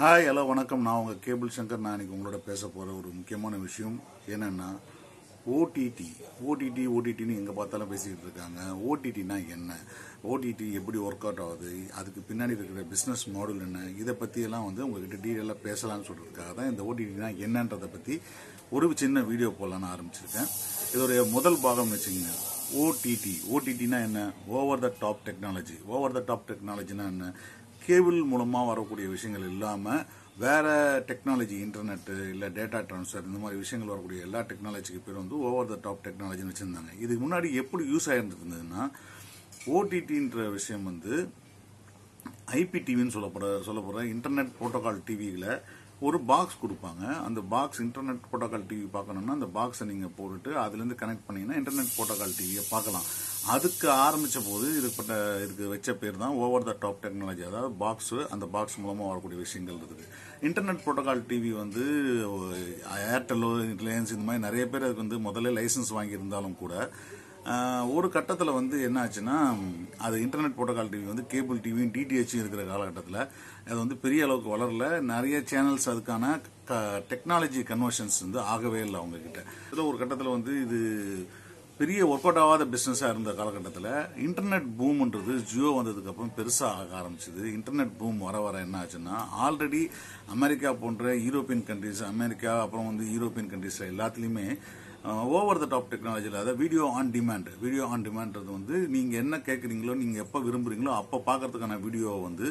Hi hello வணக்கம். நான் உங்கள் கேபிள் சங்கர். நான் இன்றைக்கி உங்களோட பேச போகிற ஒரு முக்கியமான விஷயம் என்னென்னா ஓடிடி ஓடிடி ஓடிடின்னு எங்கே பார்த்தாலும் பேசிக்கிட்டு இருக்காங்க. ஓடிடினா என்ன? ஓடிடி எப்படி ஒர்க் அவுட் ஆகுது? அதுக்கு பின்னாடி இருக்கிற பிஸ்னஸ் மாடல் என்ன? இதை பற்றியெல்லாம் வந்து உங்ககிட்ட டீட்டெயிலாக பேசலாம்னு சொல்கிறதுக்காக தான் இந்த ஓடிடினா என்னன்றதை பற்றி ஒரு சின்ன வீடியோ போடலான்னு ஆரம்பிச்சிருக்கேன். இதோடைய முதல் பாகம் வச்சுக்கோங்க. ஓடிடி ஓடிடினா என்ன? Over the top technology over the top டெக்னாலஜினா என்ன? கேபிள் மூலமாக வரக்கூடிய விஷயங்கள் இல்லாமல் வேற டெக்னாலஜி இன்டர்நெட்டு இல்லை டேட்டா ட்ரான்ஸ்ஃபர் இந்த மாதிரி விஷயங்கள் வரக்கூடிய எல்லா டெக்னாலஜிக்கு பேர் வந்து ஓவர் த டாப் டெக்னாலஜின்னு வச்சுருந்தாங்க. இதுக்கு முன்னாடி எப்படி யூஸ் ஆகிருந்ததுன்னா ஓடிடின்ற விஷயம் வந்து ஐபி டிவின்னு சொல்லப்படுற சொல்லப்படுற இன்டர்நெட் புரோட்டோகால் டிவியில் ஒரு பாக்ஸ் கொடுப்பாங்க. அந்த பாக்ஸ் இன்டர்நெட் புரோட்டோகால் டிவி பார்க்கணும்னா அந்த பாக்ஸை நீங்கள் போட்டுட்டு அதுலேருந்து கனெக்ட் பண்ணீங்கன்னா இன்டர்நெட் புரோட்டோகால் டிவியை பார்க்கலாம். அதுக்கு ஆரம்பித்த போது இதுப்பட்ட இதுக்கு வச்ச பேர் தான் ஓவர் த டாப் டெக்னாலஜி அதாவது பாக்ஸ் அந்த பாக்ஸ் மூலமாக வரக்கூடிய விஷயங்கள் இருக்குது. இன்டர்நெட் ப்ரோட்டோகால் டிவி வந்து ஏர்டெல்லோ ரிலையன்ஸ் இந்த மாதிரி நிறைய பேர் அதுக்கு வந்து முதல்ல லைசன்ஸ் வாங்கியிருந்தாலும் கூட ஒரு கட்டத்தில் வந்து என்ன ஆச்சுன்னா அது இன்டர்நெட் புரோட்டோகால் டிவி வந்து கேபிள் டிவியும் டிடிஹெச்சும் இருக்கிற காலகட்டத்தில் அது வந்து பெரிய அளவுக்கு வளரல. நிறைய சேனல்ஸ் அதுக்கான டெக்னாலஜி கன்வர்ஷன்ஸ் வந்து ஆகவே இல்லை அவங்க கிட்ட இதில் ஒரு கட்டத்தில் வந்து இது பெரிய ஒர்க் அவுட் ஆகாத பிஸ்னஸாக இருந்த காலகட்டத்தில் இன்டர்நெட் பூம்ன்றது ஜியோ வந்ததுக்கு அப்புறம் பெருசாக ஆக ஆரம்பிச்சது. இன்டர்நெட் பூம் வர வர என்ன ஆச்சுன்னா ஆல்ரெடி அமெரிக்கா போன்ற யூரோப்பியன் கண்ட்ரிஸ் அமெரிக்கா அப்புறம் வந்து யூரோப்பியன் கண்ட்ரிஸில் எல்லாத்துலேயுமே ஓவர் த டாப் டெக்னாலஜியில் அதாவது video on demand video on டிமாண்ட்றது வந்து நீங்கள் என்ன கேட்குறீங்களோ நீங்கள் எப்போ விரும்புகிறீங்களோ அப்போ பார்க்கறதுக்கான வீடியோவை வந்து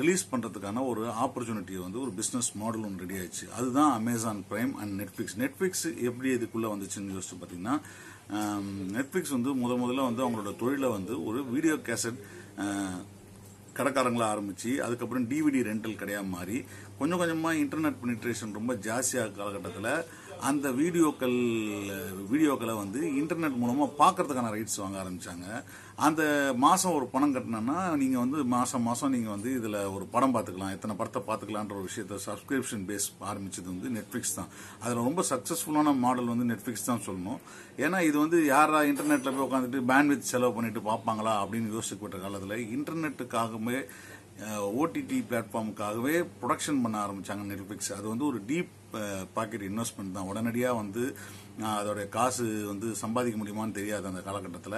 ரிலீஸ் பண்ணுறதுக்கான ஒரு ஆப்பர்ச்சுனிட்டியை வந்து ஒரு பிஸ்னஸ் மாடல் ஒன்று ரெடி ஆயிடுச்சு. அதுதான் Amazon Prime and Netflix Netflix எப்படி இதுக்குள்ளே வந்துச்சுன்னு யோசிச்சு பார்த்தீங்கன்னா நெட்ஃப்ளிக்ஸ் um, வந்து முத முதல்ல வந்து அவங்களோட தொழிலை வந்து ஒரு வீடியோ கேசட் uh, கடைக்காரங்களை ஆரம்பிச்சு அதுக்கப்புறம் டிவிடி ரெண்டல் கிடையாது மாறி கொஞ்சம் கொஞ்சமாக இன்டர்நெட் பெனிட்ரேஷன் ரொம்ப ஜாஸ்தியாக காலகட்டத்தில் அந்த வீடியோக்கள் வீடியோக்களை வந்து இன்டர்நெட் மூலமாக பார்க்கறதுக்கான ரைட்ஸ் வாங்க ஆரம்பித்தாங்க அந்த மாதம் ஒரு பணம் கட்டினோன்னா நீங்கள் வந்து மாதம் மாதம் நீங்கள் வந்து இதில் ஒரு படம் பார்த்துக்கலாம் எத்தனை படத்தை பார்த்துக்கலான்ற ஒரு விஷயத்த சப்ஸ்கிரிப்ஷன் பேஸ் ஆரம்பிச்சது வந்து நெட்ஃப்ளிக்ஸ் தான். அதில் ரொம்ப சக்ஸஸ்ஃபுல்லான மாடல் வந்து நெட்ஃப்ளிக்ஸ் தான் சொல்லணும். ஏன்னா இது வந்து யாரா இன்டர்நெட்டில் போய் உட்காந்துட்டு பேண்ட்வித் செலவு பண்ணிட்டு பார்ப்பாங்களா அப்படின்னு யோசிக்கப்பட்ட காலத்தில் இன்டர்நெட்டுக்காகவே ஓடிடி பிளாட்ஃபார்முக்காகவே ப்ரொடக்ஷன் பண்ண ஆரம்பிச்சாங்க நெட்ஃப்ளிக்ஸ் அது வந்து ஒரு டீப் பாக்கெட் இன்வெஸ்ட்மெண்ட் தான். உடனடியாக வந்து அதோடைய காசு வந்து சம்பாதிக்க முடியுமான்னு தெரியாது அந்த காலகட்டத்தில்.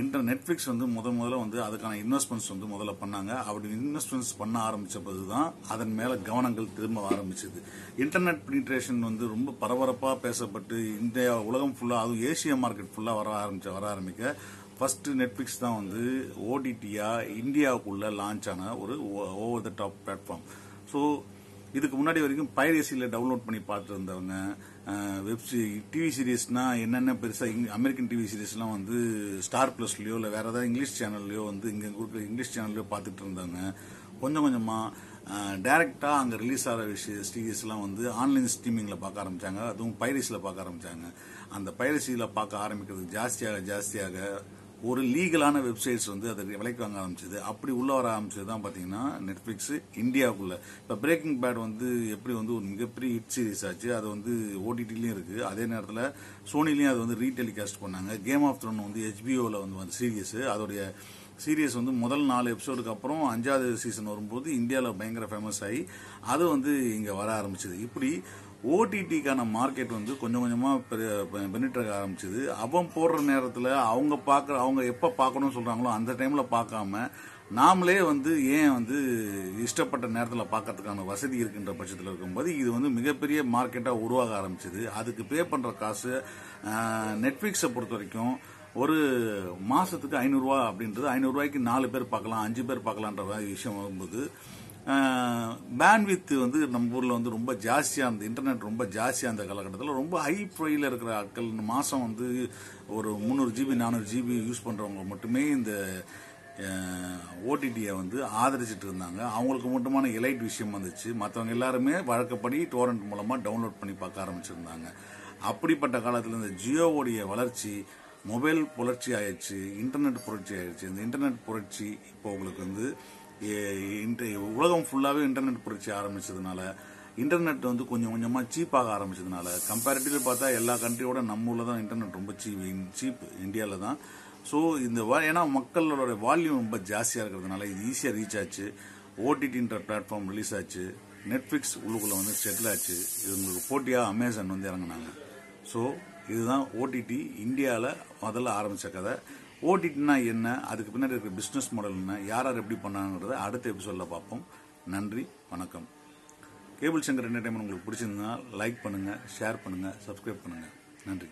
இன்டர் நெட்ஃப்ளிக்ஸ் வந்து முத முதல்ல வந்து அதுக்கான இன்வெஸ்ட்மெண்ட்ஸ் வந்து முதல்ல பண்ணாங்க. அப்படி இன்வெஸ்ட்மெண்ட்ஸ் பண்ண ஆரம்பித்த போது தான் அதன் மேலே கவனங்கள் திரும்ப ஆரம்பிச்சது. இன்டர்நெட் பினிட்ரேஷன் வந்து ரொம்ப பரபரப்பாக பேசப்பட்டு இந்தியா உலகம் ஃபுல்லாக அதுவும் ஏசியா மார்க்கெட் ஃபுல்லாக வர ஆரம்பிச்ச வர ஆரம்பிக்க ஃபர்ஸ்ட் நெட்ஃப்ளிக்ஸ் தான் வந்து ஓடிடியா இந்தியாவுக்குள்ள லான்ச் ஆன ஒரு over the top platform so இதுக்கு முன்னாடி வரைக்கும் பைரேசியில் டவுன்லோட் பண்ணி பார்த்துட்டு இருந்தவங்க வெப் டிவி சீரீஸ்னா என்னென்ன பெருசாக அமெரிக்கன் டிவி சீரீஸ்லாம் வந்து ஸ்டார் ப்ளஸ்லையோ இல்லை வேறு ஏதாவது இங்கிலீஷ் சேனல்லையோ வந்து இங்கே கொடுக்குற இங்கிலீஷ் சேனல்லையோ பார்த்துட்டு இருந்தாங்க கொஞ்சம் கொஞ்சமாக டேரெக்டாக அங்கே ரிலீஸ் ஆகிற விஷய சீரீஸ்லாம் வந்து ஆன்லைன் ஸ்ட்ரீமிங்கில் பார்க்க ஆரம்பித்தாங்க அதுவும் பைரசியில் பார்க்க ஆரம்பித்தாங்க அந்த பைரசியில் பார்க்க ஆரம்பிக்கிறது ஜாஸ்தியாக ஜாஸ்தியாக ஒரு லீகலான வெப்சைட்ஸ் வந்து அதை விலைக்கு வாங்க ஆரம்பிச்சது. அப்படி உள்ள வர ஆரம்பிச்சது தான் பார்த்தீங்கன்னா நெட்ஃப்ளிக்ஸ் இந்தியாவுக்குள்ள இப்போ பிரேக்கிங் பேட் வந்து எப்படி வந்து ஒரு மிகப்பெரிய ஹிட் சீரிஸ் ஆச்சு அது வந்து ஓடிடிலையும் இருக்கு. அதே நேரத்தில் சோனிலையும் அது வந்து ரீடெலிகாஸ்ட் பண்ணாங்க. கேம் ஆஃப் த்ரோன் வந்து ஹெச்பிஓவில் வந்து வந்து சீரியஸ் அதோடைய சீரியஸ் வந்து முதல் நாலு எபிசோடுக்கு அப்புறம் அஞ்சாவது சீசன் வரும்போது இந்தியாவில் பயங்கர ஃபேமஸ் ஆகி அது வந்து இங்கே வர ஆரம்பிச்சது. இப்படி ஓடிடிக்கான மார்க்கெட் வந்து கொஞ்சம் கொஞ்சமாக பெனிட்ராக ஆரம்பிச்சது. அவன் போடுற நேரத்தில் அவங்க பார்க்குற அவங்க எப்போ பார்க்கணும்னு சொல்கிறாங்களோ அந்த டைமில் பார்க்காம நாமளே வந்து ஏன் வந்து இஷ்டப்பட்ட நேரத்தில் பார்க்கறதுக்கான வசதி இருக்கின்ற பட்சத்தில் இருக்கும்போது இது வந்து மிகப்பெரிய மார்க்கெட்டாக உருவாக ஆரம்பிச்சது. அதுக்கு பே பண்ணுற காசு நெட்ஃப்ளிக்ஸை பொறுத்த வரைக்கும் ஒரு மாதத்துக்கு ஐநூறுரூவா அப்படின்றது ஐநூறுரூவாய்க்கு நாலு பேர் பார்க்கலாம் அஞ்சு பேர் பார்க்கலான்ற விஷயம் வரும்போது பேண்ட்வித்து வந்து நம்ம ஊரில் வந்து ரொம்ப ஜாஸ்தியாக இருந்தது. இன்டர்நெட் ரொம்ப ஜாஸ்தியாக இருந்த காலகட்டத்தில் ரொம்ப ஹை ப்ரொயில் இருக்கிற ஆட்கள் மாதம் வந்து ஒரு முந்நூறு ஜிபி நானூறு ஜிபி யூஸ் பண்ணுறவங்க மட்டுமே இந்த ஓடிடியை வந்து ஆதரிச்சிட்டு இருந்தாங்க. அவங்களுக்கு மட்டுமான எலைட் விஷயம் வந்துச்சு. மற்றவங்க எல்லாருமே வழக்கப்படி டோரண்ட் மூலமாக டவுன்லோட் பண்ணி பார்க்க ஆரம்பிச்சிருந்தாங்க. அப்படிப்பட்ட காலத்தில் இந்த ஜியோவுடைய வளர்ச்சி மொபைல் புரட்சி ஆயிடுச்சு இன்டர்நெட் புரட்சி ஆயிடுச்சு. இந்த இன்டர்நெட் புரட்சி இப்போ உங்களுக்கு வந்து உலகம் ஃபுல்லாகவே இன்டர்நெட் புரட்சி ஆரம்பிச்சதுனால இன்டர்நெட் வந்து கொஞ்சம் கொஞ்சமாக சீப்பாக ஆரம்பிச்சதுனால கம்பேரிட்டிவ்லி பார்த்தா எல்லா கண்ட்ரியோட நம்ம ஊரில் தான் இன்டர்நெட் ரொம்ப சீப் சீப் இந்தியாவில் தான். ஸோ இந்த ஏன்னா மக்களோட வால்யூம் ரொம்ப ஜாஸ்தியாக இருக்கிறதுனால இது ஈஸியாக ரீச் ஆச்சு. ஓடிடின்ற பிளாட்ஃபார்ம் ரிலீஸ் ஆச்சு. நெட்ஃப்ளிக்ஸ் உள்ளுக்குள்ளே வந்து செட்டில் ஆச்சு. இது உங்களுக்கு போட்டியாக அமேசான் வந்து இறங்குனாங்க. ஸோ இதுதான் ஓடிடி இந்தியாவில் முதல்ல ஆரம்பித்த கதை. ஓடிடினா என்ன? அதுக்கு பின்னாடி இருக்கிற பிஸ்னஸ் மாடல் என்ன? யார் யார் எப்படி பண்ணாங்கிறத அடுத்த எபிசோடில் பார்ப்போம். நன்றி வணக்கம். கேபிள் சங்கர் என்டர்டைன்மெண்ட் உங்களுக்கு பிடிச்சிருந்தா லைக் பண்ணுங்கள் ஷேர் பண்ணுங்கள் சப்ஸ்கிரைப் பண்ணுங்கள் நன்றி.